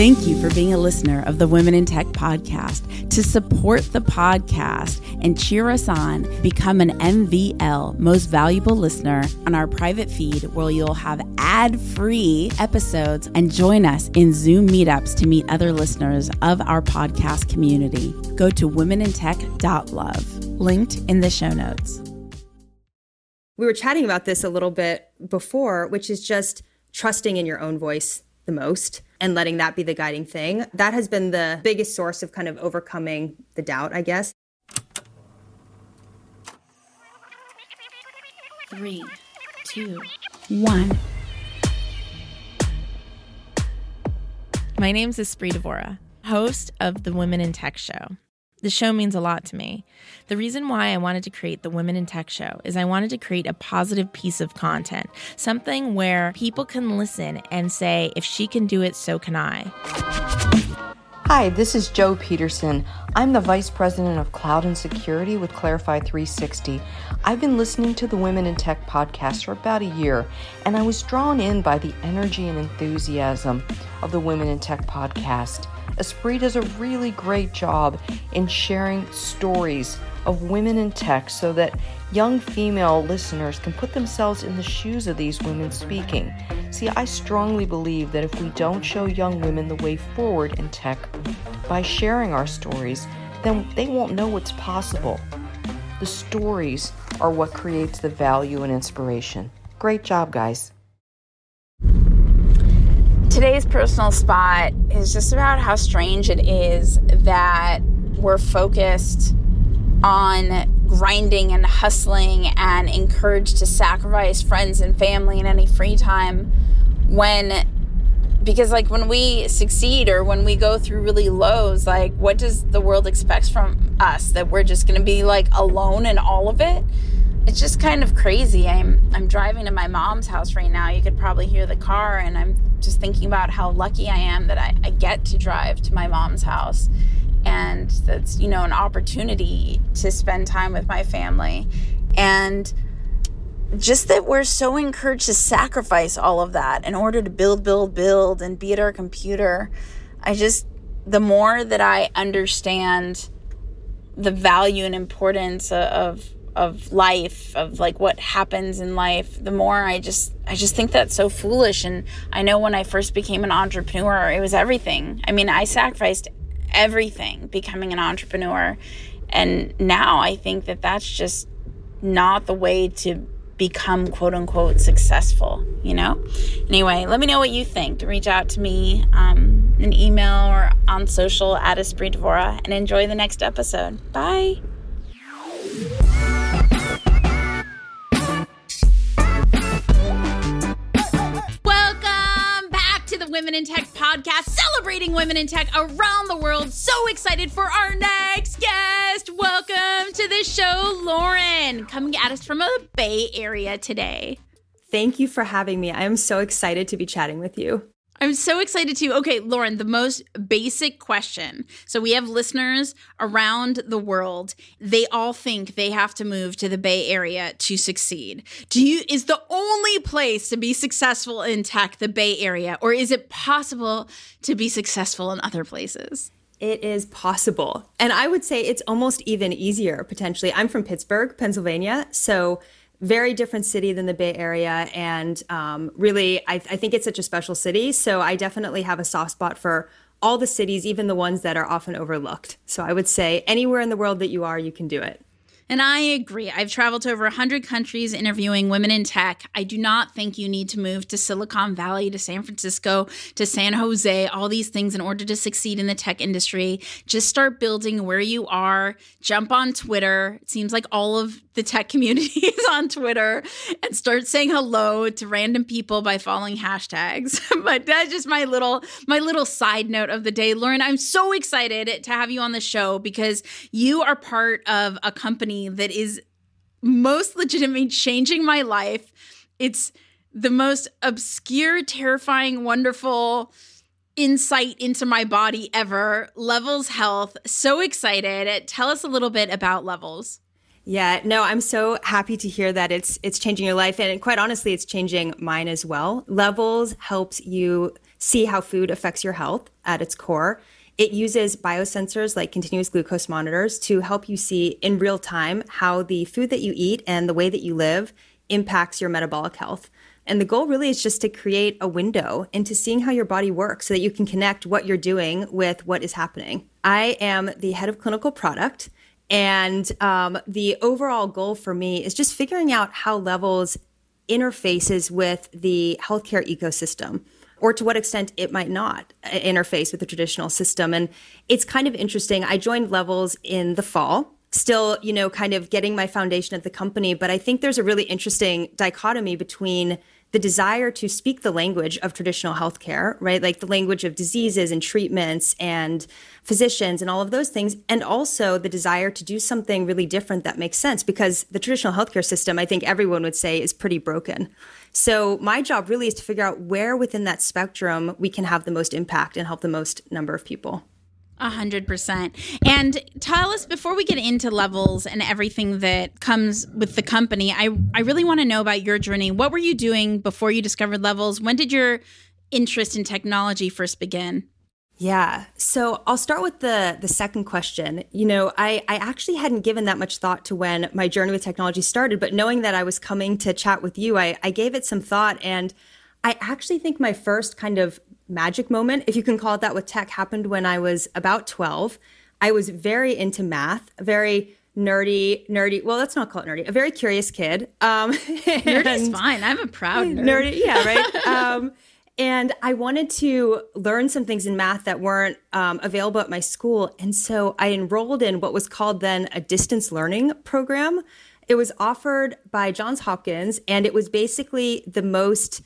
Thank you for being a listener of the Women in Tech podcast. To support the podcast and cheer us on, become an MVL, most valuable listener, on our private feed where you'll have ad free episodes and join us in Zoom meetups to meet other listeners of our podcast community. Go to womenintech.love, linked in the show notes. We were chatting about this a little bit before, which is just trusting in your own voice the most and letting that be the guiding thing. That has been the biggest source of kind of overcoming the doubt, I guess. Three, two, one. My name's Espree Devora, host of the Women in Tech Show. The show means a lot to me. The reason why I wanted to create the Women in Tech show is I wanted to create a positive piece of content, something where people can listen and say, if she can do it, so can I. Hi, this is Joe Peterson. I'm the Vice President of Cloud and Security with Clarify 360. I've been listening to the Women in Tech podcast for about a year, and I was drawn in by the energy and enthusiasm of the Women in Tech podcast. Espree does a really great job in sharing stories of women in tech so that young female listeners can put themselves in the shoes of these women speaking. See, I strongly believe that if we don't show young women the way forward in tech by sharing our stories, then they won't know what's possible. The stories are what creates the value and inspiration. Great job, guys. Today's personal spot is just about how strange it is that we're focused on grinding and hustling and encouraged to sacrifice friends and family and any free time when because like when we succeed or when we go through really lows like what does the world expect from us? That we're just going to be like alone in all of it it's just kind of crazy. I'm I'm driving to my mom's house right now. You could probably hear the car, and I'm just thinking about how lucky I am that I, I get to drive to my mom's house. And that's, you know, an opportunity to spend time with my family. And just that we're so encouraged to sacrifice all of that in order to build, build, build and be at our computer. I just, the more that I understand the value and importance of of life of like what happens in life the more i just i just think that's so foolish. And i know when i first became an entrepreneur it was everything. I mean i sacrificed everything becoming an entrepreneur. And now i think that that's just not the way to become quote unquote successful you know? Anyway let me know what you think. Reach out to me um, an email or on social at Espree Devora and enjoy the next episode. Bye Women in Tech podcast, celebrating women in tech around the world. So excited for our next guest. Welcome to the show, Lauren, coming at us from the Bay Area today. Thank you for having me. I am so excited to be chatting with you. I'm so excited to. Okay, Lauren, the most basic question. So we have listeners around the world. They all think they have to move to the Bay Area to succeed. Do you is the only place to be successful in tech the Bay Area or is it possible to be successful in other places? It is possible. And I would say it's almost even easier potentially. I'm from Pittsburgh, Pennsylvania, so very different city than the Bay Area. And um, really, I, I think it's such a special city. So I definitely have a soft spot for all the cities, even the ones that are often overlooked. So I would say anywhere in the world that you are, you can do it. And I agree. I've traveled to over 100 countries interviewing women in tech. I do not think you need to move to Silicon Valley, to San Francisco, to San Jose, all these things in order to succeed in the tech industry. Just start building where you are, jump on Twitter. It seems like all of the tech community is on Twitter and start saying hello to random people by following hashtags. but that's just my little my little side note of the day. Lauren, I'm so excited to have you on the show because you are part of a company that is most legitimately changing my life. It's the most obscure, terrifying, wonderful insight into my body ever. Levels Health. So excited. Tell us a little bit about Levels. Yeah, no, I'm so happy to hear that it's it's changing your life and quite honestly it's changing mine as well. Levels helps you see how food affects your health at its core. It uses biosensors like continuous glucose monitors to help you see in real time how the food that you eat and the way that you live impacts your metabolic health. And the goal really is just to create a window into seeing how your body works so that you can connect what you're doing with what is happening. I am the head of clinical product. And um, the overall goal for me is just figuring out how levels interfaces with the healthcare ecosystem or to what extent it might not uh, interface with the traditional system. And it's kind of interesting. I joined Levels in the fall, still, you know, kind of getting my foundation at the company. But I think there's a really interesting dichotomy between the desire to speak the language of traditional healthcare, right? Like the language of diseases and treatments and physicians and all of those things. And also the desire to do something really different that makes sense because the traditional healthcare system, I think everyone would say, is pretty broken. So my job really is to figure out where within that spectrum we can have the most impact and help the most number of people. A hundred percent. And tell us before we get into levels and everything that comes with the company, I, I really want to know about your journey. What were you doing before you discovered levels? When did your interest in technology first begin? Yeah. So I'll start with the the second question. You know, I, I actually hadn't given that much thought to when my journey with technology started, but knowing that I was coming to chat with you, I, I gave it some thought and I actually think my first kind of magic moment, if you can call it that, with tech happened when I was about 12. I was very into math, very nerdy, nerdy. Well, let's not call it nerdy. A very curious kid. Um, Nerdy's fine. I'm a proud nerd. Nerdy, yeah, right. um, and I wanted to learn some things in math that weren't um, available at my school, and so I enrolled in what was called then a distance learning program. It was offered by Johns Hopkins, and it was basically the most,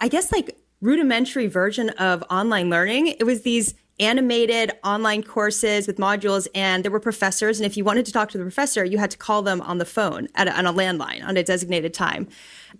I guess, like rudimentary version of online learning. It was these animated online courses with modules and there were professors and if you wanted to talk to the professor you had to call them on the phone a, on a landline on a designated time.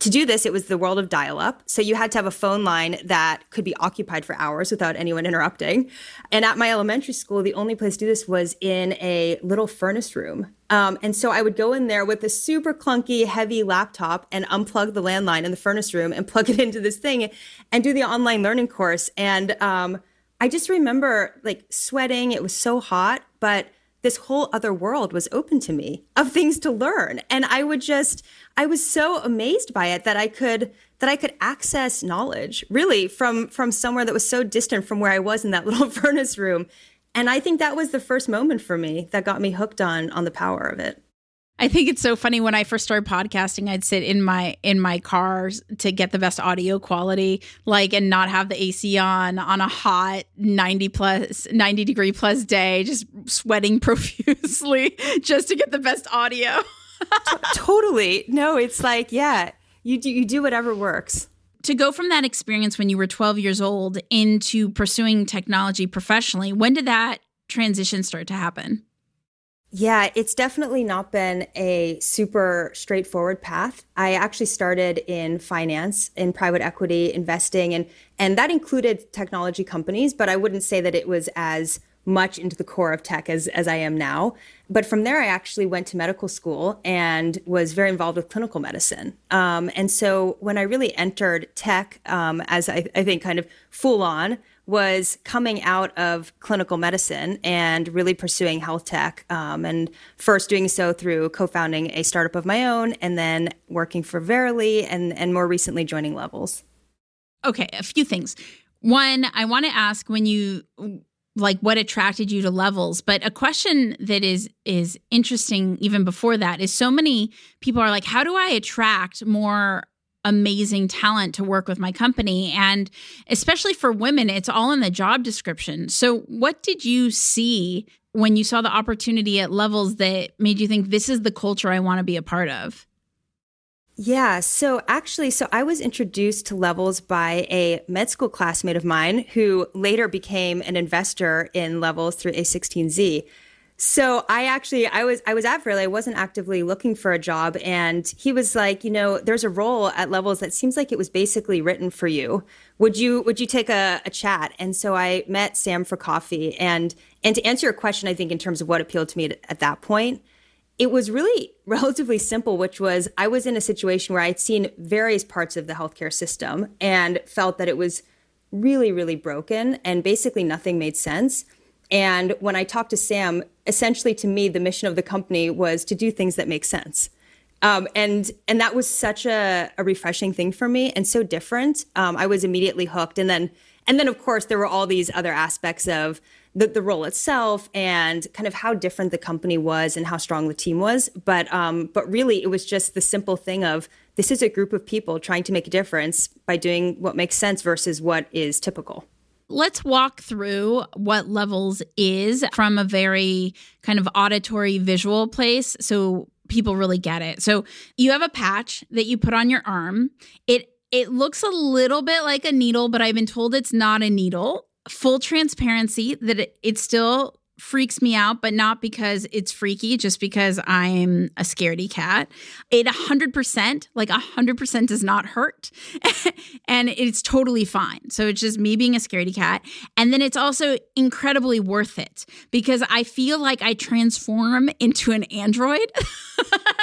To do this it was the world of dial-up so you had to have a phone line that could be occupied for hours without anyone interrupting. And at my elementary school the only place to do this was in a little furnace room. Um, and so I would go in there with a super clunky, heavy laptop and unplug the landline in the furnace room and plug it into this thing and do the online learning course. And um, I just remember like sweating. It was so hot, but this whole other world was open to me of things to learn. And I would just, I was so amazed by it that I could that I could access knowledge really from from somewhere that was so distant from where I was in that little furnace room and I think that was the first moment for me that got me hooked on on the power of it. I think it's so funny when I first started podcasting, I'd sit in my in my car to get the best audio quality, like and not have the AC on on a hot 90 plus 90 degree plus day, just sweating profusely just to get the best audio. totally. No, it's like, yeah, you do you do whatever works to go from that experience when you were 12 years old into pursuing technology professionally, when did that transition start to happen? Yeah, it's definitely not been a super straightforward path. I actually started in finance, in private equity investing, and and that included technology companies, but I wouldn't say that it was as much into the core of tech as, as I am now. But from there, I actually went to medical school and was very involved with clinical medicine. Um, and so when I really entered tech, um, as I, I think kind of full on, was coming out of clinical medicine and really pursuing health tech. Um, and first doing so through co founding a startup of my own and then working for Verily and, and more recently joining Levels. Okay, a few things. One, I want to ask when you like what attracted you to levels but a question that is is interesting even before that is so many people are like how do i attract more amazing talent to work with my company and especially for women it's all in the job description so what did you see when you saw the opportunity at levels that made you think this is the culture i want to be a part of yeah. So actually, so I was introduced to levels by a med school classmate of mine who later became an investor in levels through A16Z. So I actually I was I was at Verily. I wasn't actively looking for a job, and he was like, you know, there's a role at levels that seems like it was basically written for you. Would you would you take a, a chat? And so I met Sam for coffee, and and to answer your question, I think in terms of what appealed to me at, at that point, it was really relatively simple, which was I was in a situation where I'd seen various parts of the healthcare system and felt that it was really, really broken and basically nothing made sense. And when I talked to Sam, essentially to me, the mission of the company was to do things that make sense. Um, and and that was such a, a, refreshing thing for me and so different. Um, I was immediately hooked. And then and then of course there were all these other aspects of the, the role itself and kind of how different the company was and how strong the team was. But um, but really it was just the simple thing of this is a group of people trying to make a difference by doing what makes sense versus what is typical. Let's walk through what levels is from a very kind of auditory visual place. So people really get it. So you have a patch that you put on your arm. It it looks a little bit like a needle, but I've been told it's not a needle. Full transparency that it, it still freaks me out, but not because it's freaky, just because I'm a scaredy cat. It 100%, like 100% does not hurt. and it's totally fine. So it's just me being a scaredy cat. And then it's also incredibly worth it because I feel like I transform into an android.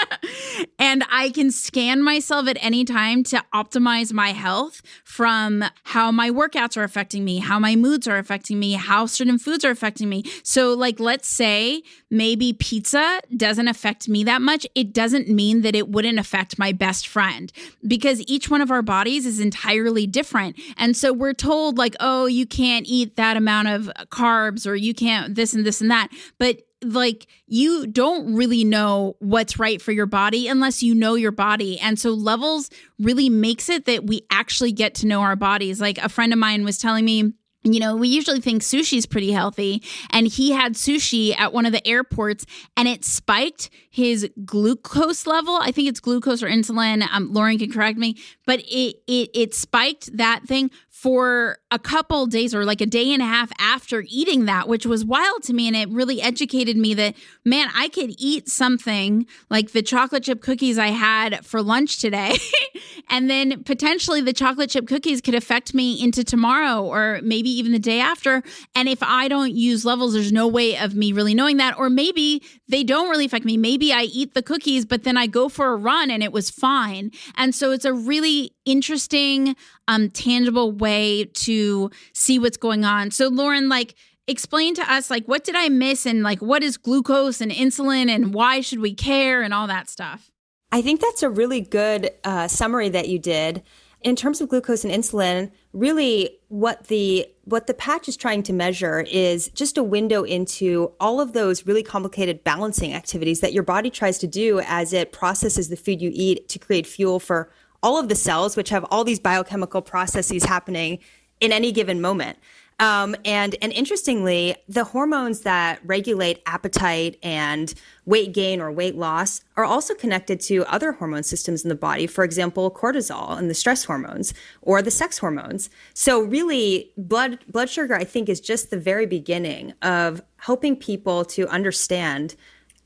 and I can scan myself at any time to optimize my health from how my workouts are affecting me, how my moods are affecting me, how certain foods are affecting me. So, like, let's say maybe pizza doesn't affect me that much. It doesn't mean that it wouldn't affect my best friend because each one of our bodies is entirely different. And so we're told, like, oh, you can't eat that amount of carbs or you can't this and this and that. But like you don't really know what's right for your body unless you know your body. And so levels really makes it that we actually get to know our bodies. Like a friend of mine was telling me you know, we usually think sushi's pretty healthy. And he had sushi at one of the airports and it spiked his glucose level. I think it's glucose or insulin. Um, Lauren can correct me, but it, it, it spiked that thing for a couple days or like a day and a half after eating that, which was wild to me. And it really educated me that, man, I could eat something like the chocolate chip cookies I had for lunch today. and then potentially the chocolate chip cookies could affect me into tomorrow or maybe even the day after. And if I don't use levels, there's no way of me really knowing that. Or maybe they don't really affect me. Maybe I eat the cookies, but then I go for a run and it was fine. And so it's a really interesting, um, tangible way to see what's going on. So, Lauren, like, explain to us like what did i miss and like what is glucose and insulin and why should we care and all that stuff i think that's a really good uh, summary that you did in terms of glucose and insulin really what the what the patch is trying to measure is just a window into all of those really complicated balancing activities that your body tries to do as it processes the food you eat to create fuel for all of the cells, which have all these biochemical processes happening in any given moment. Um, and and interestingly, the hormones that regulate appetite and weight gain or weight loss are also connected to other hormone systems in the body. For example, cortisol and the stress hormones or the sex hormones. So really, blood blood sugar, I think, is just the very beginning of helping people to understand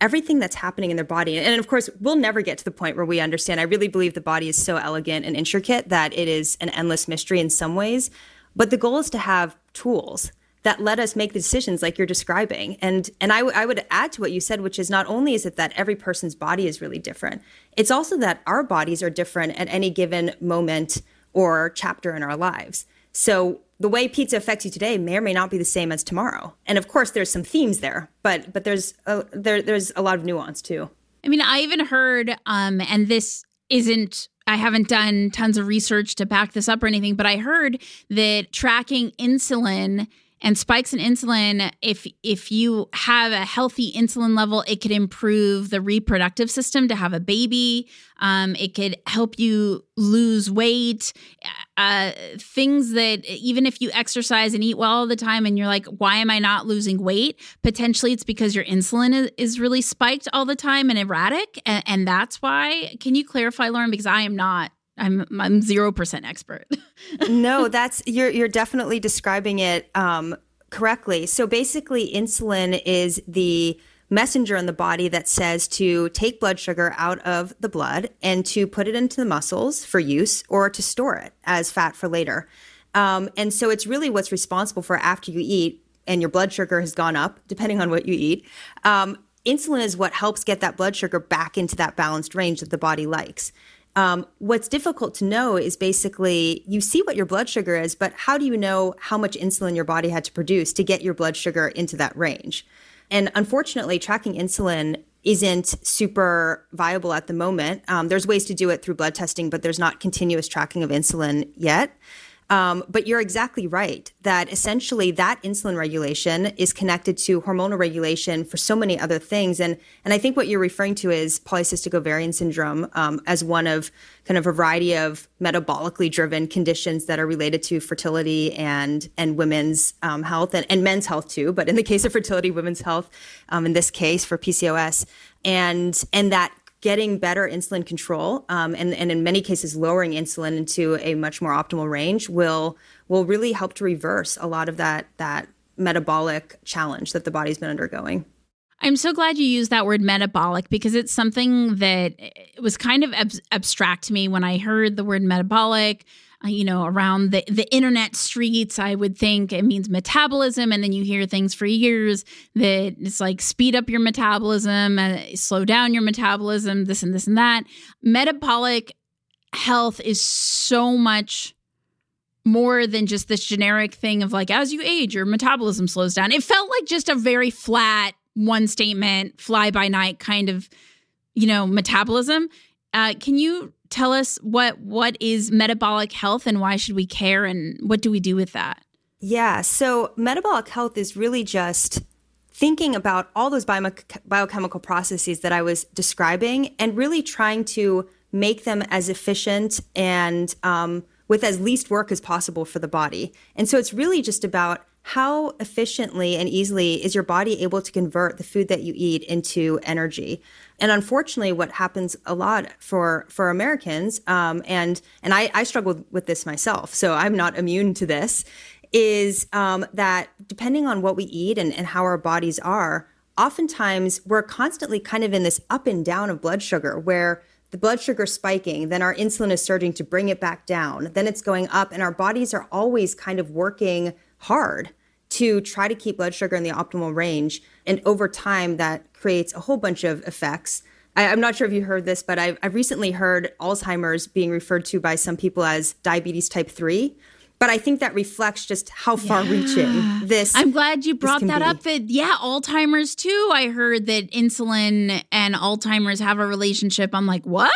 everything that's happening in their body. And of course, we'll never get to the point where we understand. I really believe the body is so elegant and intricate that it is an endless mystery in some ways. But the goal is to have tools that let us make the decisions like you're describing. And and I, w- I would add to what you said, which is not only is it that every person's body is really different, it's also that our bodies are different at any given moment or chapter in our lives. So the way pizza affects you today may or may not be the same as tomorrow. And of course, there's some themes there, but but there's a, there there's a lot of nuance too. I mean, I even heard, um, and this isn't. I haven't done tons of research to back this up or anything, but I heard that tracking insulin and spikes in insulin if if you have a healthy insulin level it could improve the reproductive system to have a baby. Um, it could help you lose weight. Uh, things that even if you exercise and eat well all the time and you're like why am i not losing weight? Potentially it's because your insulin is, is really spiked all the time and erratic and, and that's why can you clarify lauren? Because i am not I'm I'm zero percent expert. no, that's you're you're definitely describing it um, correctly. So basically, insulin is the messenger in the body that says to take blood sugar out of the blood and to put it into the muscles for use or to store it as fat for later. Um, and so it's really what's responsible for after you eat and your blood sugar has gone up, depending on what you eat. Um, insulin is what helps get that blood sugar back into that balanced range that the body likes. Um, what's difficult to know is basically you see what your blood sugar is, but how do you know how much insulin your body had to produce to get your blood sugar into that range? And unfortunately, tracking insulin isn't super viable at the moment. Um, there's ways to do it through blood testing, but there's not continuous tracking of insulin yet. Um, but you're exactly right that essentially that insulin regulation is connected to hormonal regulation for so many other things. And, and I think what you're referring to is polycystic ovarian syndrome um, as one of kind of a variety of metabolically driven conditions that are related to fertility and, and women's um, health and, and men's health too. But in the case of fertility, women's health, um, in this case for PCOS, and, and that getting better insulin control um, and, and in many cases lowering insulin into a much more optimal range will will really help to reverse a lot of that that metabolic challenge that the body's been undergoing. I'm so glad you used that word metabolic because it's something that was kind of ab- abstract to me when I heard the word metabolic. Uh, you know, around the, the internet streets, I would think it means metabolism. And then you hear things for years that it's like speed up your metabolism, uh, slow down your metabolism, this and this and that. Metabolic health is so much more than just this generic thing of like, as you age, your metabolism slows down. It felt like just a very flat, one statement, fly by night kind of, you know, metabolism. Uh, can you tell us what what is metabolic health and why should we care and what do we do with that? Yeah, so metabolic health is really just thinking about all those bio- biochemical processes that I was describing and really trying to make them as efficient and um, with as least work as possible for the body. And so it's really just about how efficiently and easily is your body able to convert the food that you eat into energy? And unfortunately, what happens a lot for for Americans, um, and and I, I struggled with this myself, so I'm not immune to this, is um, that depending on what we eat and, and how our bodies are, oftentimes we're constantly kind of in this up and down of blood sugar where the blood sugar spiking, then our insulin is surging to bring it back down, then it's going up, and our bodies are always kind of working hard to try to keep blood sugar in the optimal range. And over time, that creates a whole bunch of effects. I, am not sure if you heard this, but I've, I've recently heard Alzheimer's being referred to by some people as diabetes type 3 but I think that reflects just how far reaching this. I'm glad you brought that be. up. That yeah, Alzheimer's too. I heard that insulin and Alzheimer's have a relationship. I'm like, what?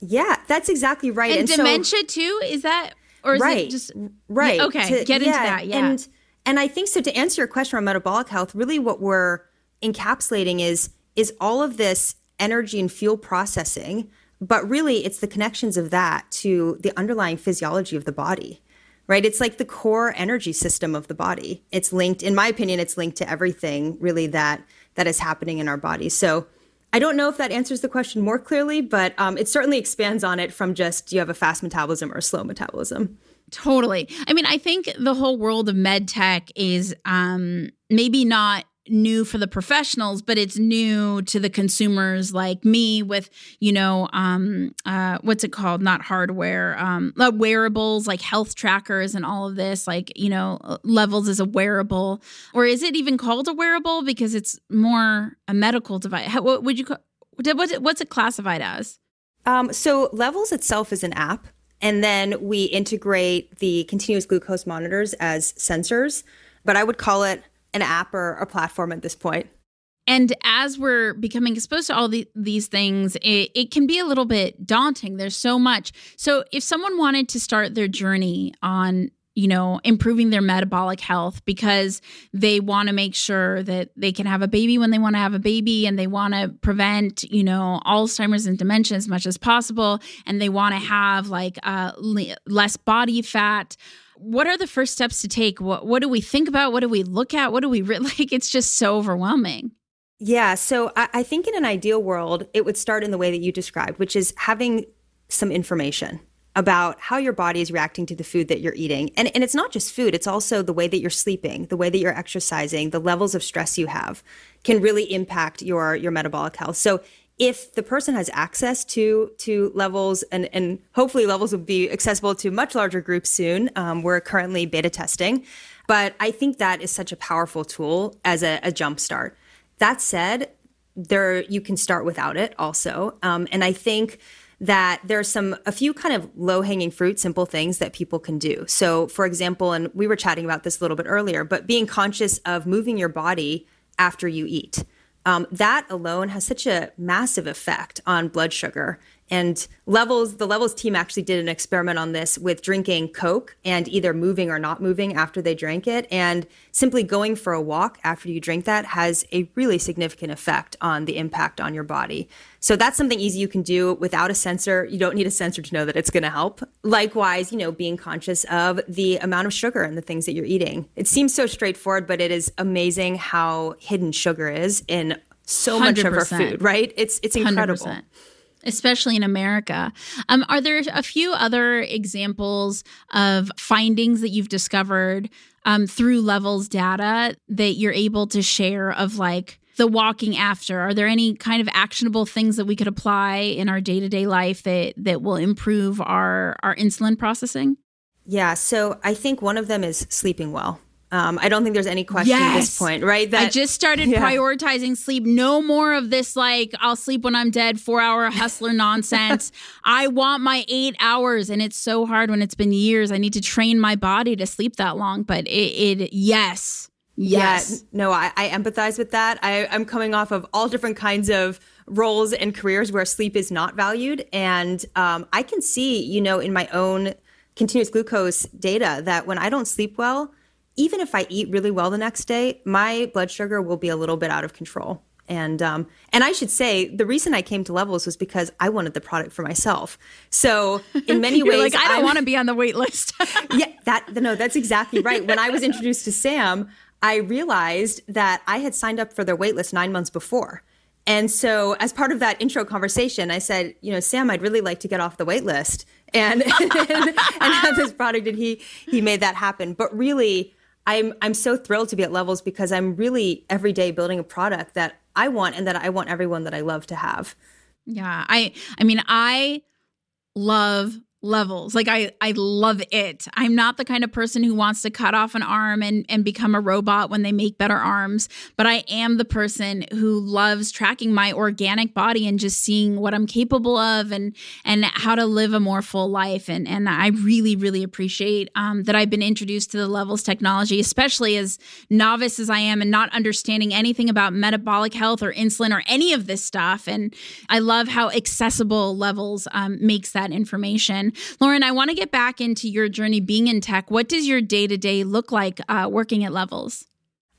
Yeah, that's exactly right. And, and dementia so, too. Is that or is right, it just right? Okay, to, get into that. Yeah, and and I think so. To answer your question on metabolic health, really what we're encapsulating is is all of this energy and fuel processing, but really it's the connections of that to the underlying physiology of the body. Right? It's like the core energy system of the body. It's linked, in my opinion, it's linked to everything really that that is happening in our body. So I don't know if that answers the question more clearly, but um, it certainly expands on it from just do you have a fast metabolism or a slow metabolism? Totally. I mean, I think the whole world of med tech is um, maybe not new for the professionals but it's new to the consumers like me with you know um uh what's it called? Not hardware um uh, wearables like health trackers and all of this like you know levels as a wearable. Or is it even called a wearable? Because it's more a medical device. How, what would you call what's it classified as? Um so levels itself is an app and then we integrate the continuous glucose monitors as sensors. But I would call it an app or a platform at this point. And as we're becoming exposed to all the, these things, it, it can be a little bit daunting. There's so much. So, if someone wanted to start their journey on you know, improving their metabolic health because they want to make sure that they can have a baby when they want to have a baby and they want to prevent, you know, Alzheimer's and dementia as much as possible. And they want to have like uh, less body fat. What are the first steps to take? What, what do we think about? What do we look at? What do we re- like? It's just so overwhelming. Yeah. So I, I think in an ideal world, it would start in the way that you described, which is having some information about how your body is reacting to the food that you're eating. And, and it's not just food, it's also the way that you're sleeping, the way that you're exercising, the levels of stress you have can really impact your, your metabolic health. So if the person has access to to levels and and hopefully levels will be accessible to much larger groups soon um, we're currently beta testing. But i think that is such a powerful tool as a, a jump start. That said there you can start without it also. Um, and i think that there's some a few kind of low hanging fruit simple things that people can do. So for example and we were chatting about this a little bit earlier but being conscious of moving your body after you eat um, that alone has such a massive effect on blood sugar and levels the levels team actually did an experiment on this with drinking coke and either moving or not moving after they drank it. And simply going for a walk after you drink that has a really significant effect on the impact on your body. So that's something easy you can do without a sensor. You don't need a sensor to know that it's going to help. Likewise you know being conscious of the amount of sugar in the things that you're eating. It seems so straightforward but it is amazing how hidden sugar is in so 100%. much of our food right? It's it's incredible. 100% especially in America. Um, are there a few other examples of findings that you've discovered um, through levels data that you're able to share of like the walking after? Are there any kind of actionable things that we could apply in our day to day life that that will improve our our insulin processing? Yeah, so I think one of them is sleeping well. Um, I don't think there's any question yes. at this point, right? That, I just started yeah. prioritizing sleep. No more of this, like, I'll sleep when I'm dead, four hour hustler nonsense. I want my eight hours. And it's so hard when it's been years. I need to train my body to sleep that long. But it, it yes. Yes. Yeah, no, I, I empathize with that. I, I'm coming off of all different kinds of roles and careers where sleep is not valued. And um, I can see, you know, in my own continuous glucose data that when I don't sleep well, even if I eat really well the next day, my blood sugar will be a little bit out of control. And um, and I should say the reason I came to Levels was because I wanted the product for myself. So in many ways, like I don't want to be on the wait list. yeah, that no, that's exactly right. When I was introduced to Sam, I realized that I had signed up for their wait list nine months before. And so, as part of that intro conversation, I said, you know, Sam, I'd really like to get off the wait list and and, and have this product. And he he made that happen. But really, I'm I'm so thrilled to be at Levels because I'm really every day building a product that I want and that I want everyone that I love to have. Yeah, I I mean I love levels. Like I I love it. I'm not the kind of person who wants to cut off an arm and and become a robot when they make better arms, but I am the person who loves tracking my organic body and just seeing what I'm capable of and and how to live a more full life and and I really really appreciate um, that I've been introduced to the levels technology, especially as novice as I am and not understanding anything about metabolic health or insulin or any of this stuff and I love how accessible levels um, makes that information. Lauren, I want to get back into your journey being in tech. What does your day to day look like uh, working at Levels?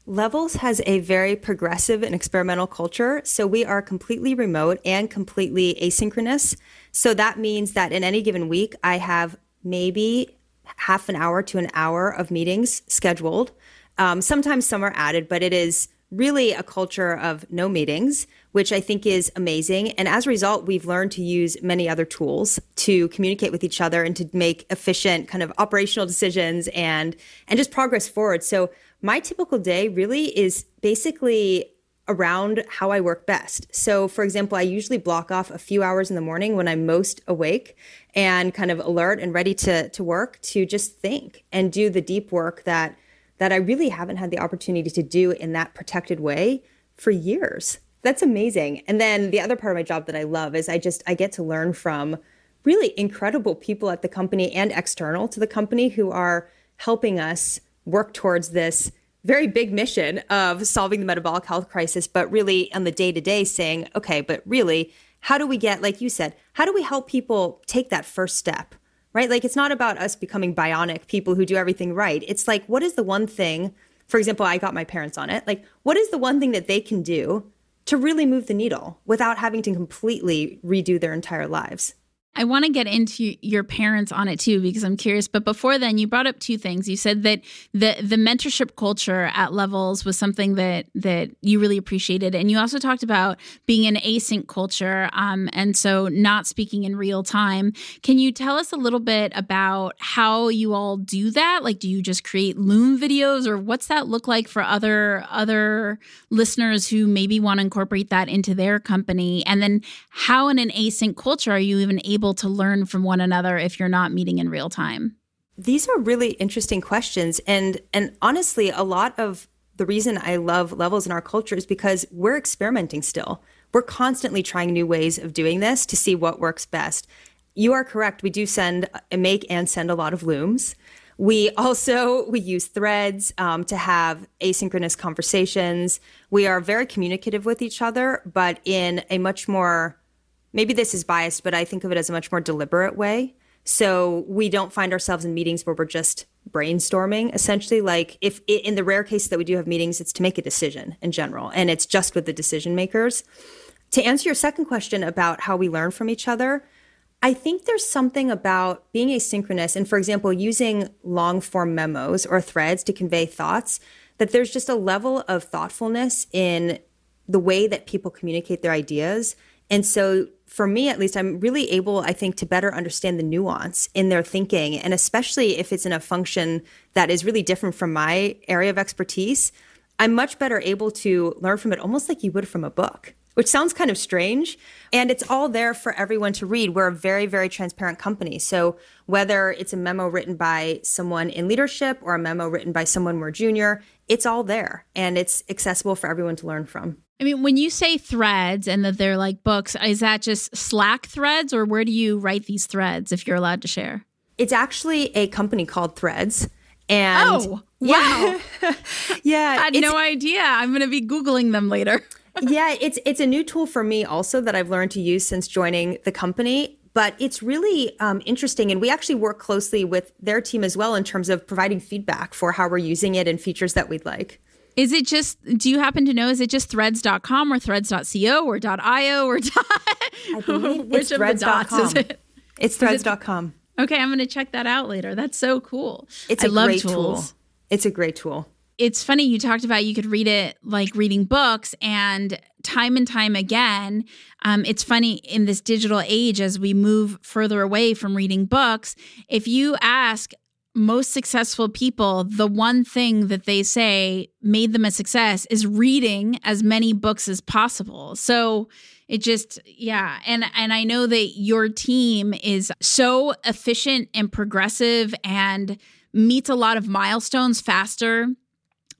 Levels has a very progressive and experimental culture. So we are completely remote and completely asynchronous. So that means that in any given week, I have maybe half an hour to an hour of meetings scheduled. Um, sometimes some are added, but it is really a culture of no meetings, which I think is amazing. And as a result, we've learned to use many other tools to communicate with each other and to make efficient kind of operational decisions and and just progress forward. So my typical day really is basically around how I work best. So, for example, I usually block off a few hours in the morning when I'm most awake and kind of alert and ready to to work to just think and do the deep work that that I really haven't had the opportunity to do in that protected way for years. That's amazing. And then the other part of my job that I love is I just I get to learn from really incredible people at the company and external to the company who are helping us work towards this very big mission of solving the metabolic health crisis, but really on the day to day saying, okay, but really, how do we get, like you said, how do we help people take that first step? Right? Like it's not about us becoming bionic people who do everything right. It's like, what is the one thing, for example, I got my parents on it, like, what is the one thing that they can do to really move the needle without having to completely redo their entire lives? I want to get into your parents on it too because I'm curious. But before then, you brought up two things. You said that the the mentorship culture at levels was something that that you really appreciated, and you also talked about being an async culture, um, and so not speaking in real time. Can you tell us a little bit about how you all do that? Like, do you just create Loom videos, or what's that look like for other other listeners who maybe want to incorporate that into their company? And then, how in an async culture are you even able able to learn from one another if you're not meeting in real time? These are really interesting questions and and honestly a lot of the reason I love levels in our culture is because we're experimenting still. we're constantly trying new ways of doing this to see what works best. You are correct. We do send, and make and send a lot of looms. We also we use threads um, to have asynchronous conversations. We are very communicative with each other, but in a much more maybe this is biased, but I think of it as a much more deliberate way. So we don't find ourselves in meetings where we're just brainstorming. Essentially, like if in the rare case that we do have meetings, it's to make a decision in general, and it's just with the decision makers. To answer your second question about how we learn from each other, I think there's something about being asynchronous and, for example, using long form memos or threads to convey thoughts, that there's just a level of thoughtfulness in the way that people communicate their ideas. And so, for me at least, I'm really able, I think, to better understand the nuance in their thinking. And especially if it's in a function that is really different from my area of expertise, I'm much better able to learn from it almost like you would from a book which sounds kind of strange. And it's all there for everyone to read. We're a very, very transparent company. So whether it's a memo written by someone in leadership or a memo written by someone more junior, it's all there and it's accessible for everyone to learn from. I mean, when you say threads and that they're like books, is that just Slack threads or where do you write these threads if you're allowed to share? It's actually a company called Threads. And oh, wow. Yeah. yeah I had no idea. I'm going to be Googling them later yeah, it's it's a new tool for me also that I've learned to use since joining the company. But it's really um, interesting, and we actually work closely with their team as well in terms of providing feedback for how we're using it and features that we'd like. Is it just, do you happen to know, is it just threads.com or threads.co or .io or dot, I believe it's threads.com. Is it? It's threads.com. Okay, I'm going to check that out later. That's so cool. It's a I great tool. It's a great tool it's funny you talked about you could read it like reading books and time and time again um, it's funny in this digital age as we move further away from reading books if you ask most successful people the one thing that they say made them a success is reading as many books as possible. So it just yeah. And and i know that your team is so efficient and progressive and meets a lot of milestones faster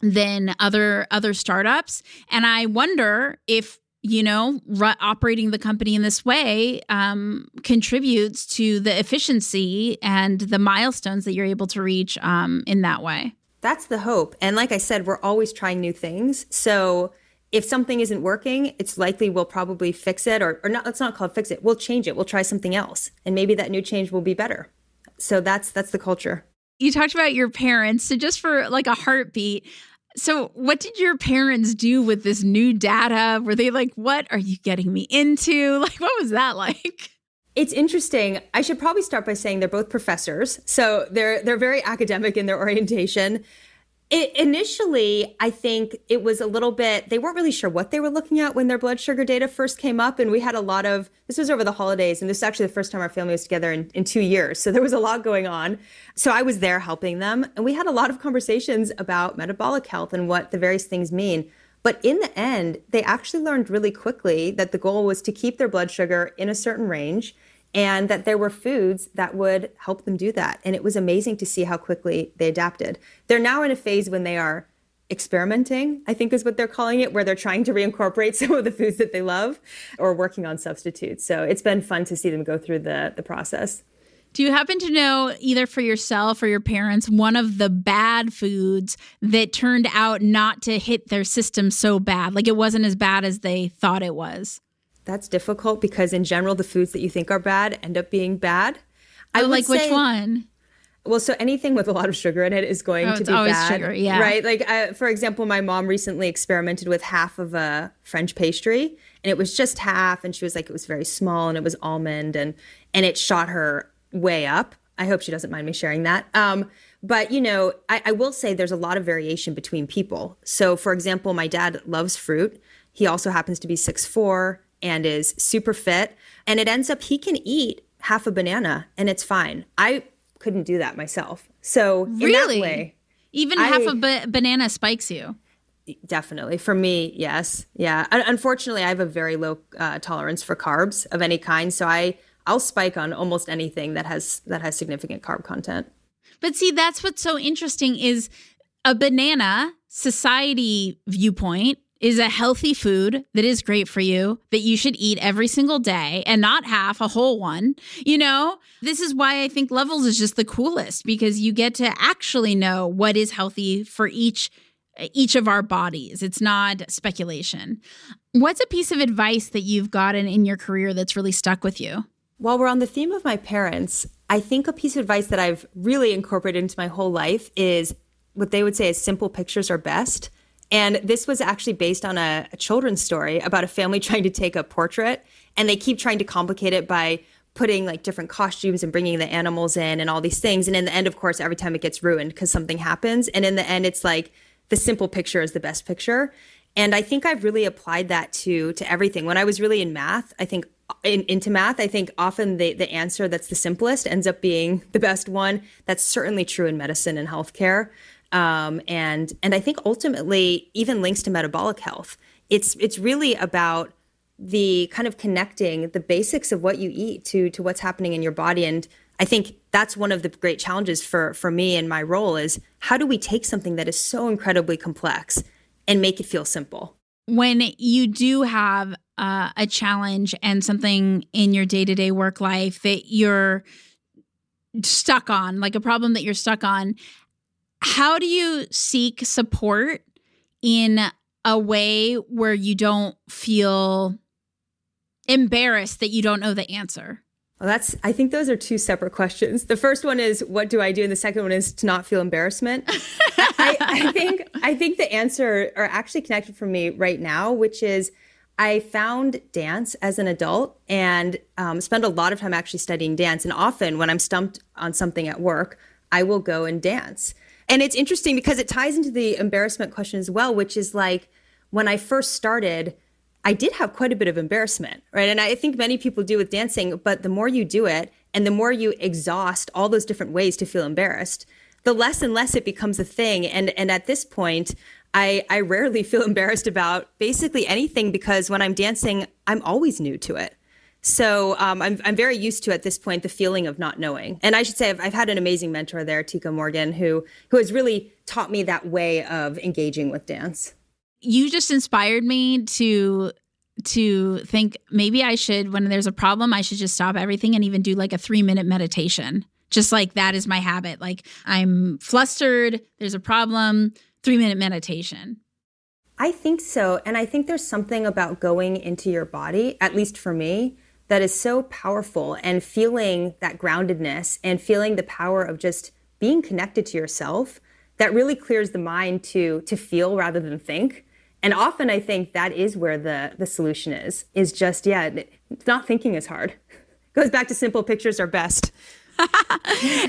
than other other startups. And i wonder if you know r- operating the company in this way um, contributes to the efficiency and the milestones that you're able to reach um, in that way. That's the hope. And like i said we're always trying new things. So if something isn't working it's likely we'll probably fix it or, or not let's not call it fix it. We'll change it. We'll try something else. And maybe that new change will be better. So that's that's the culture. You talked about your parents. So just for like a heartbeat so, what did your parents do with this new data? Were they like, "What are you getting me into?" Like, what was that like? It's interesting. I should probably start by saying they're both professors, so they're they're very academic in their orientation. It, initially, I think it was a little bit, they weren't really sure what they were looking at when their blood sugar data first came up. And we had a lot of, this was over the holidays, and this is actually the first time our family was together in, in two years. So there was a lot going on. So I was there helping them. And we had a lot of conversations about metabolic health and what the various things mean. But in the end, they actually learned really quickly that the goal was to keep their blood sugar in a certain range and that there were foods that would help them do that. And it was amazing to see how quickly they adapted. They're now in a phase when they are experimenting, I think is what they're calling it, where they're trying to reincorporate some of the foods that they love or working on substitutes. So it's been fun to see them go through the, the process. Do you happen to know, either for yourself or your parents, one of the bad foods that turned out not to hit their system so bad? Like it wasn't as bad as they thought it was? That's difficult because in general the foods that you think are bad end up being bad. I oh, like say, which one? Well, so anything with a lot of sugar in it is going oh, to be bad, sugar, yeah. right? Like, uh, for example, my mom recently experimented with half of a French pastry, and it was just half, and she was like, it was very small, and it was almond, and and it shot her way up. I hope she doesn't mind me sharing that. Um, but you know, I, I will say there's a lot of variation between people. So, for example, my dad loves fruit. He also happens to be six four and is super fit. And it ends up he can eat half a banana and it's fine. I couldn't do that myself. So really, way, even I, half a ba- banana spikes you. Definitely for me, yes, yeah. Unfortunately, I have a very low uh, tolerance for carbs of any kind, so I I'll spike on almost anything that has that has significant carb content. But see, that's what's so interesting is a banana society viewpoint is a healthy food that is great for you that you should eat every single day and not half a whole one. You know, this is why I think Levels is just the coolest because you get to actually know what is healthy for each each of our bodies. It's not speculation. What's a piece of advice that you've gotten in your career that's really stuck with you? While we're on the theme of my parents, I think a piece of advice that I've really incorporated into my whole life is what they would say is simple pictures are best. And this was actually based on a, a, children's story about a family trying to take a portrait. And they keep trying to complicate it by putting like different costumes and bringing the animals in and all these things. And in the end, of course, every time it gets ruined because something happens. And in the end, it's like the simple picture is the best picture. And I think I've really applied that to to everything. When I was really in math, I think in, into math, I think often the, the answer that's the simplest ends up being the best one. That's certainly true in medicine and healthcare. Um, and and I think ultimately even links to metabolic health. It's it's really about the kind of connecting the basics of what you eat to to what's happening in your body. And I think that's one of the great challenges for for me and my role is how do we take something that is so incredibly complex and make it feel simple? When you do have uh, a challenge and something in your day to day work life that you're stuck on, like a problem that you're stuck on, how do you seek support in a way where you don't feel embarrassed that you don't know the answer? Well, that's, I think those are two separate questions. The first one is, what do I do? And the second one is to not feel embarrassment. I, I think, I think the answer are actually connected for me right now, which is, I found dance as an adult and um, spend a lot of time actually studying dance. And often when I'm stumped on something at work, I will go and dance. And it's interesting because it ties into the embarrassment question as well, which is like when I first started, I did have quite a bit of embarrassment, right? And I think many people do with dancing, but the more you do it and the more you exhaust all those different ways to feel embarrassed, the less and less it becomes a thing. And and at this point, I, I rarely feel embarrassed about basically anything because when I'm dancing, I'm always new to it. So um, I'm, I'm very used to at this point the feeling of not knowing. And I should say I've, I've had an amazing mentor there, Tika Morgan, who who has really taught me that way of engaging with dance. You just inspired me to to think maybe I should when there's a problem I should just stop everything and even do like a 3 minute meditation. Just like that is my habit. Like I'm flustered, there's a problem, three minute meditation? I think so. And I think there's something about going into your body, at least for me, that is so powerful and feeling that groundedness and feeling the power of just being connected to yourself that really clears the mind to to feel rather than think. And often I think that is where the the solution is is just yeah, not thinking is hard. Goes back to simple pictures are best.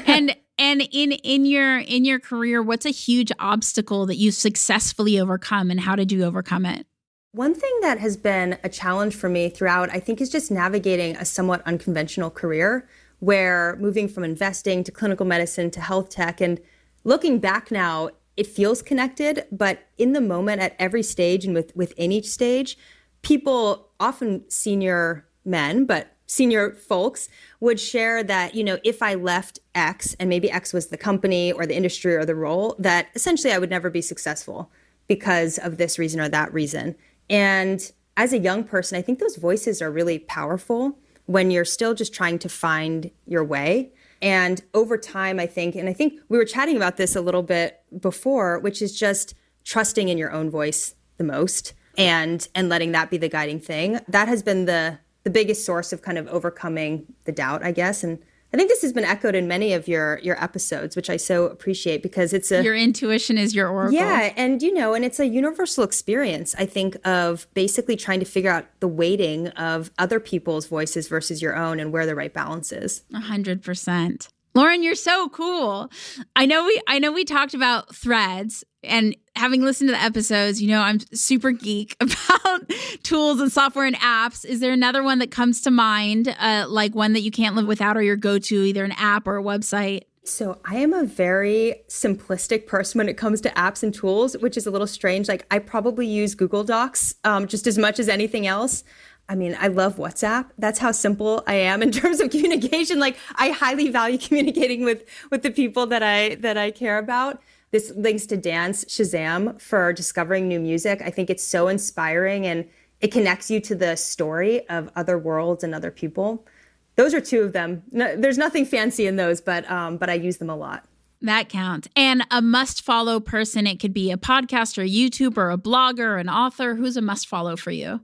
and and in in your in your career what's a huge obstacle that you've successfully overcome and how did you overcome it one thing that has been a challenge for me throughout i think is just navigating a somewhat unconventional career where moving from investing to clinical medicine to health tech and looking back now it feels connected but in the moment at every stage and with, within each stage people often senior men but senior folks would share that, you know, if I left X and maybe X was the company or the industry or the role, that essentially I would never be successful because of this reason or that reason. And as a young person, I think those voices are really powerful when you're still just trying to find your way. And over time, I think, and I think we were chatting about this a little bit before, which is just trusting in your own voice the most and and letting that be the guiding thing. That has been the the biggest source of kind of overcoming the doubt, I guess. And I think this has been echoed in many of your your episodes, which I so appreciate because it's a your intuition is your oracle. Yeah, and you know, and it's a universal experience. I think of basically trying to figure out the weighting of other people's voices versus your own, and where the right balance is. A hundred percent. Lauren, you're so cool. I know we I know we talked about threads and having listened to the episodes, you know, I'm super geek about tools and software and apps. Is there another one that comes to mind, uh, like one that you can't live without or your go to, either an app or a website? So, I am a very simplistic person when it comes to apps and tools, which is a little strange. Like, I probably use Google Docs um, just as much as anything else. I mean, I love WhatsApp. That's how simple I am in terms of communication. Like, I highly value communicating with with the people that I that I care about. This links to dance Shazam for discovering new music. I think it's so inspiring and it connects you to the story of other worlds and other people. Those are two of them. No, there's nothing fancy in those, but um, but I use them a lot. That counts. And a must follow person, it could be a podcaster, a YouTuber, a blogger, an author. Who's a must follow for you?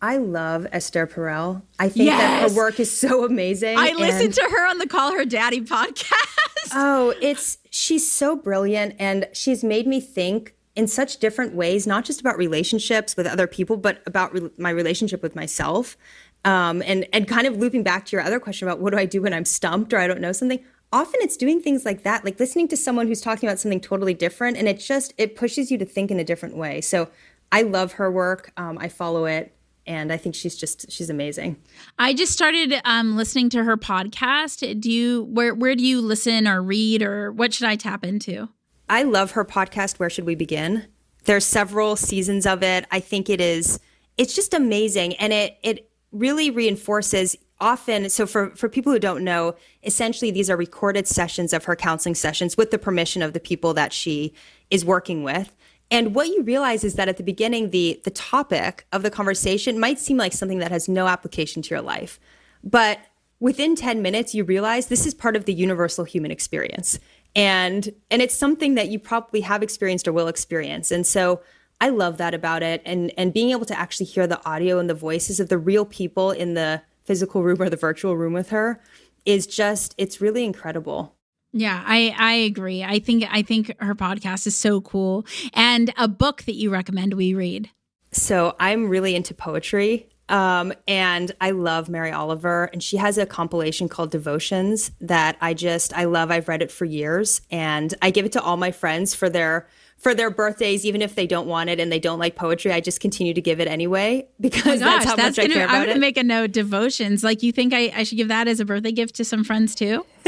I love Esther Perel. I think yes. that her work is so amazing. I listened to her on the Call Her Daddy podcast. Oh, it's she's so brilliant and she's made me think in such different ways, not just about relationships with other people, but about re- my relationship with myself. Um, and and kind of looping back to your other question about what do I do when I'm stumped or I don't know something. Often it's doing things like that, like listening to someone who's talking about something totally different, and it just it pushes you to think in a different way. So I love her work. Um, I follow it and I think she's just she's amazing. I just started um, listening to her podcast. Do you where where do you listen or read or what should I tap into? I love her podcast. Where should we begin? There's several seasons of it. I think it is it's just amazing, and it it really reinforces often so for for people who don't know essentially these are recorded sessions of her counseling sessions with the permission of the people that she is working with and what you realize is that at the beginning, the, the topic of the conversation might seem like something that has no application to your life. But within 10 minutes, you realize this is part of the universal human experience. And, and it's something that you probably have experienced or will experience. And so I love that about it. And, and being able to actually hear the audio and the voices of the real people in the physical room or the virtual room with her is just, it's really incredible. Yeah, I I agree. I think I think her podcast is so cool. And a book that you recommend we read. So I'm really into poetry. Um, and I love Mary Oliver, and she has a compilation called Devotions that I just I love. I've read it for years, and I give it to all my friends for their for their birthdays, even if they don't want it and they don't like poetry, I just continue to give it anyway because oh gosh, that's how that's much gonna, I care about I'm gonna make a note. Devotions, like you think I, I should give that as a birthday gift to some friends too?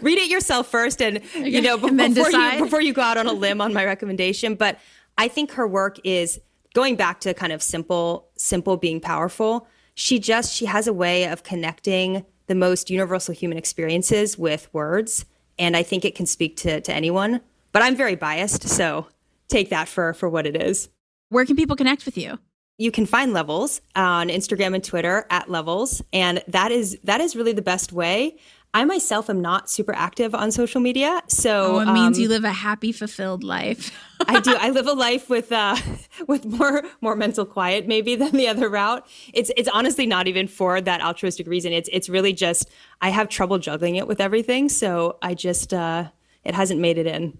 Read it yourself first, and okay. you know before you before you go out on a limb on my recommendation. But I think her work is going back to kind of simple, simple being powerful. She just she has a way of connecting the most universal human experiences with words, and I think it can speak to to anyone but I'm very biased, so take that for for what it is. Where can people connect with you? You can find Levels on Instagram and Twitter at Levels, and that is that is really the best way. I myself am not super active on social media, so oh, it means um, you live a happy, fulfilled life. I do. I live a life with uh, with more more mental quiet maybe than the other route. It's it's honestly not even for that altruistic reason. It's it's really just I have trouble juggling it with everything, so I just uh, it hasn't made it in.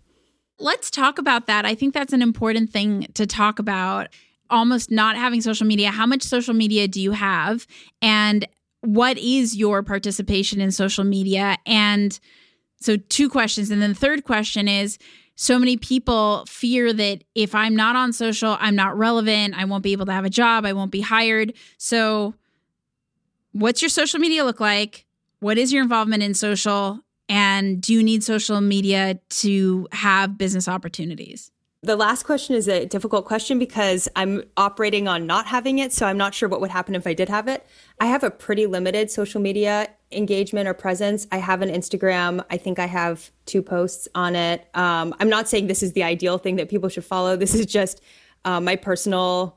Let's talk about that. I think that's an important thing to talk about. Almost not having social media. How much social media do you have? And what is your participation in social media? And so, two questions. And then the third question is so many people fear that if I'm not on social, I'm not relevant. I won't be able to have a job. I won't be hired. So, what's your social media look like? What is your involvement in social? And do you need social media to have business opportunities? The last question is a difficult question because I'm operating on not having it. So I'm not sure what would happen if I did have it. I have a pretty limited social media engagement or presence. I have an Instagram. I think I have two posts on it. Um, I'm not saying this is the ideal thing that people should follow. This is just uh, my personal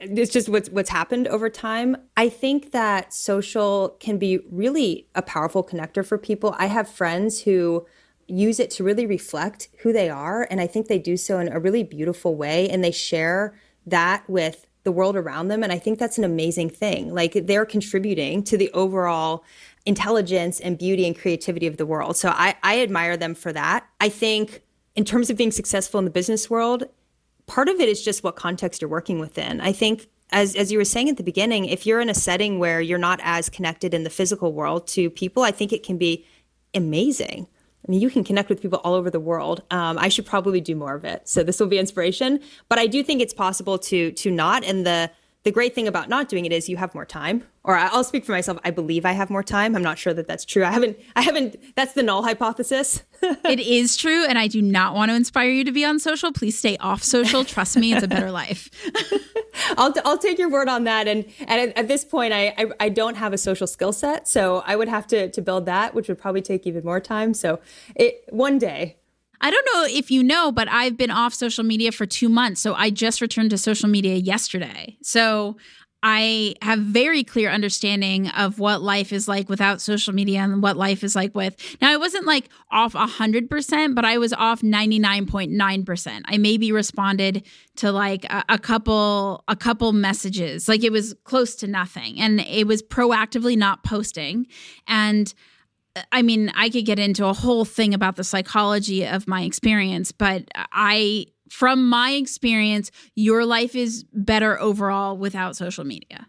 it's just what's what's happened over time. I think that social can be really a powerful connector for people. I have friends who use it to really reflect who they are and I think they do so in a really beautiful way and they share that with the world around them and I think that's an amazing thing. Like they're contributing to the overall intelligence and beauty and creativity of the world. So I I admire them for that. I think in terms of being successful in the business world, part of it is just what context you're working within. I think as as you were saying at the beginning, if you're in a setting where you're not as connected in the physical world to people, I think it can be amazing. I mean, you can connect with people all over the world. Um, I should probably do more of it. So this will be inspiration. But I do think it's possible to to not. And the the great thing about not doing it is you have more time or i'll speak for myself. I believe i have more time. I'm not sure that that's true. I haven't i haven't that's the null hypothesis. It is true and i do not want to inspire you to be on social. Please stay off social. Trust me it's a better life. I'll, I'll take your word on that and and at, at this point I, I, I don't have a social skill set so i would have to to build that which would probably take even more time. So it one day. I don't know if you know, but I've been off social media for two months. So I just returned to social media yesterday. So I have very clear understanding of what life is like without social media and what life is like with. Now, I wasn't like off 100%, but I was off 99.9%. I maybe responded to like a, a, couple a couple messages. Like it was close to nothing and it was proactively not posting and I mean, I could get into a whole thing about the psychology of my experience, but I, from my experience, your life is better overall without social media.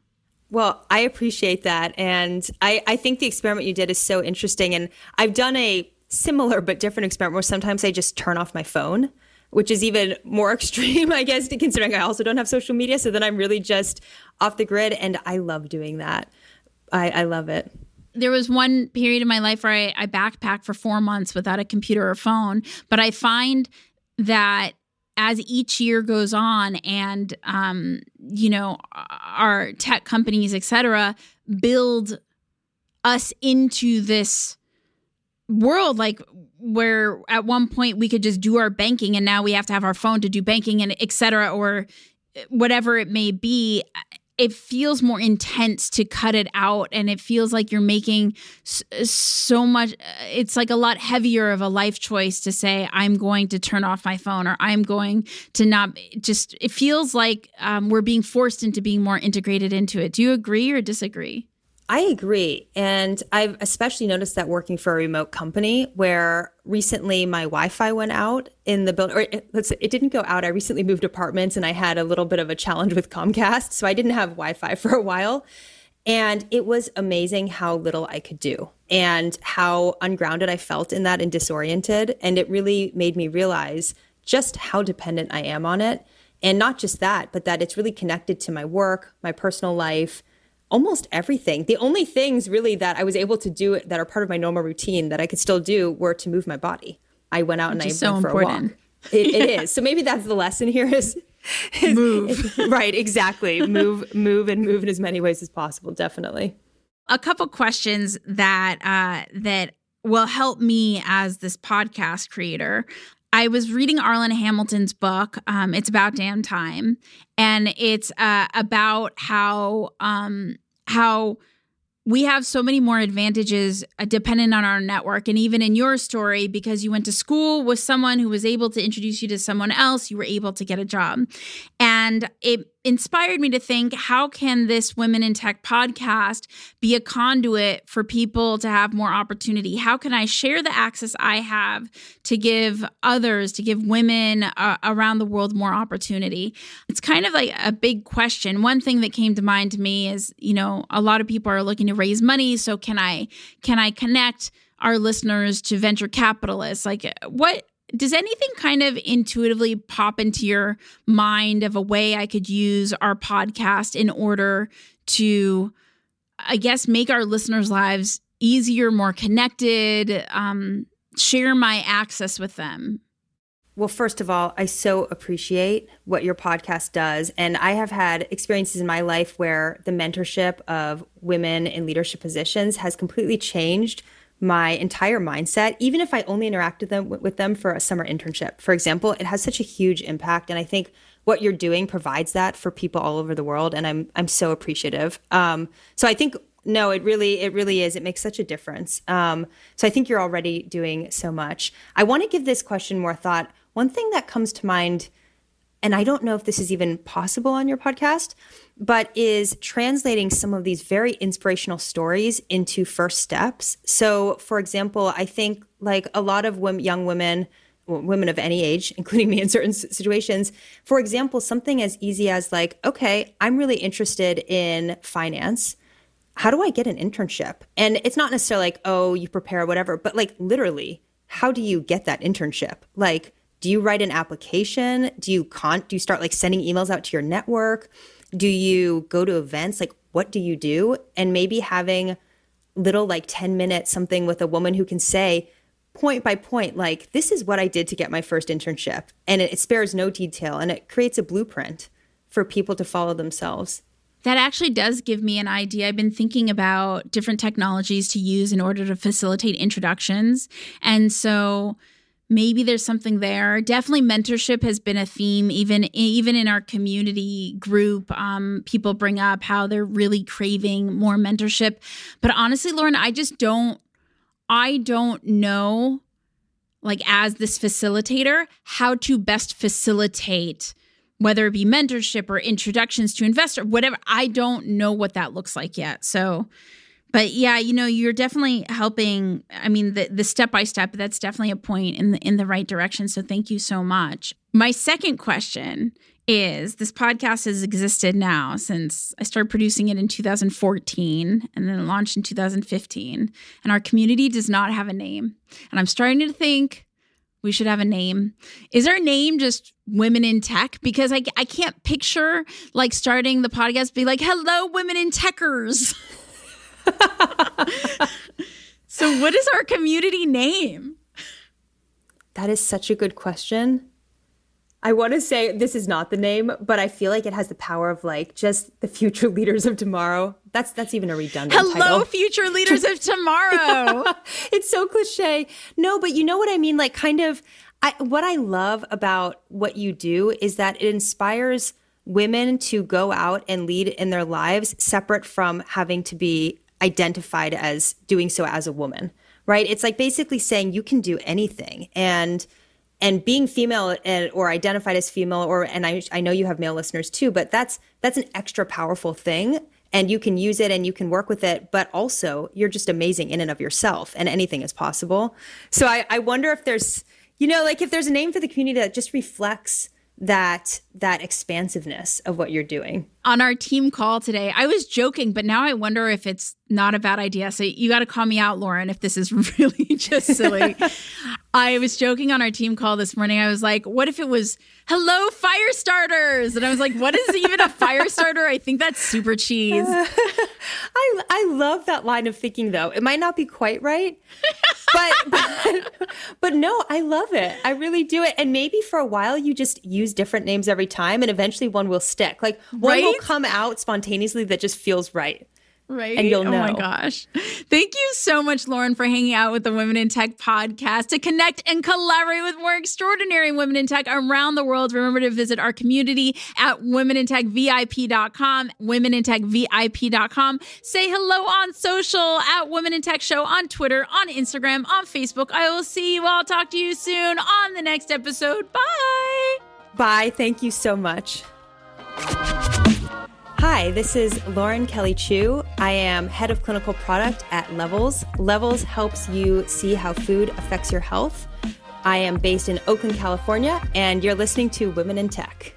Well, I appreciate that. And I, I think the experiment you did is so interesting. And I've done a similar but different experiment where sometimes I just turn off my phone, which is even more extreme, I guess, considering I also don't have social media. So then I'm really just off the grid. And I love doing that. I, I love it there was one period in my life where I, I backpacked for four months without a computer or phone. But I find that as each year goes on and um, you know our tech companies et cetera build us into this world like where at one point we could just do our banking and now we have to have our phone to do banking and et cetera or whatever it may be it feels more intense to cut it out and it feels like you're making so much it's like a lot heavier of a life choice to say i'm going to turn off my phone or i'm going to not just it feels like um, we're being forced into being more integrated into it. Do you agree or disagree I agree. And I've especially noticed that working for a remote company where recently my Wi Fi went out in the building, or it, it didn't go out. I recently moved apartments and I had a little bit of a challenge with Comcast. So I didn't have Wi Fi for a while. And it was amazing how little I could do and how ungrounded I felt in that and disoriented. And it really made me realize just how dependent I am on it. And not just that, but that it's really connected to my work, my personal life, almost everything. The only things really that I was able to do that are part of my normal routine that I could still do were to move my body. I went out Which and I so went for important. a walk. It, yeah. it is. So maybe that's the lesson here is, is move. right, exactly. Move, move, and move in as many ways as possible. Definitely. A couple questions that uh, that will help me as this podcast creator. I was reading Arlan Hamilton's book. Um, it's about damn time, and it's uh, about how um, how we have so many more advantages uh, dependent on our network. And even in your story, because you went to school with someone who was able to introduce you to someone else, you were able to get a job. And it inspired me to think how can this Women in Tech podcast be a conduit for people to have more opportunity? How can I share the access I have to give others, to give women uh, around the world more opportunity? It's kind of like a big question. One thing that came to mind to me is, you know, a lot of people are looking to raise money, so can I can I connect our listeners to venture capitalists? Like what does anything kind of intuitively pop into your mind of a way I could use our podcast in order to, I guess, make our listeners' lives easier, more connected, um, share my access with them? Well, first of all, I so appreciate what your podcast does. And I have had experiences in my life where the mentorship of women in leadership positions has completely changed my entire mindset, even if I only interacted them with them for a summer internship. For example, it has such a huge impact, and I think what you're doing provides that for people all over the world, and I'm I'm so appreciative. Um, so I think no, it really it really is. It makes such a difference. Um, so I think you're already doing so much. I want to give this question more thought. One thing that comes to mind, and I don't know if this is even possible on your podcast, but is translating some of these very inspirational stories into first steps. So, for example, I think like a lot of women, young women, women of any age, including me in certain situations, for example, something as easy as like, okay, I'm really interested in finance. How do I get an internship? And it's not necessarily like, oh, you prepare whatever, but like literally, how do you get that internship? Like, do you write an application? Do you con do you start like sending emails out to your network? Do you go to events? Like, what do you do? And maybe having little, like 10 minutes, something with a woman who can say, point by point, like, this is what I did to get my first internship. And it, it spares no detail and it creates a blueprint for people to follow themselves. That actually does give me an idea. I've been thinking about different technologies to use in order to facilitate introductions. And so, maybe there's something there. Definitely mentorship has been a theme even even in our community group. Um, people bring up how they're really craving more mentorship. But honestly lauren i just don't i don't know like as this facilitator how to best facilitate whether it be mentorship or introductions to investor whatever. I don't know what that looks like yet. So but yeah, you know, you're definitely helping. I mean, the the step by step, that's definitely a point in the in the right direction. So thank you so much. My second question is this podcast has existed now since I started producing it in 2014 and then launched in 2015. And our community does not have a name. And I'm starting to think we should have a name. Is our name just Women in Tech? Because I, I can't picture like starting the podcast be like, hello, women in techers. so, what is our community name? That is such a good question. I want to say this is not the name, but I feel like it has the power of like just the future leaders of tomorrow. That's that's even a redundant Hello, title. future leaders of tomorrow. it's so cliche. No, but you know what I mean. Like, kind of. I, what I love about what you do is that it inspires women to go out and lead in their lives, separate from having to be identified as doing so as a woman, right? It's like basically saying you can do anything. And and being female or identified as female or and I, I know you have male listeners too but that's that's an extra powerful thing. And you can use it and you can work with it but also you're just amazing in and of yourself and anything is possible. So i, I wonder if there's you know like if there's a name for the community that just reflects that that expansiveness of what you're doing. On our team call today i was joking but now i wonder if it's not a bad idea. So you got to call me out lauren if this is really just silly. I was joking on our team call this morning. I was like what if it was hello fire starters? And i was like what is even a fire starter? I think that's super cheese. I i love that line of thinking though. It might not be quite right but, but but no i love it. I really do it. And maybe for a while you just use different names every time and eventually one will stick. Like one right? will come out spontaneously that just feels right Right. And you'll know. Oh my gosh. Thank you so much, Lauren, for hanging out with the Women in Tech podcast. To connect and collaborate with more extraordinary women in tech around the world, remember to visit our community at womenintechvip.com, womenintechvip.com. Say hello on social at Women in Tech Show on Twitter, on Instagram, on Facebook. I will see you all. Talk to you soon on the next episode. Bye. Bye. Thank you so much. Hi, this is Lauren Kelly Chu. I am head of clinical product at Levels. Levels helps you see how food affects your health. I am based in Oakland, California, and you're listening to Women in Tech.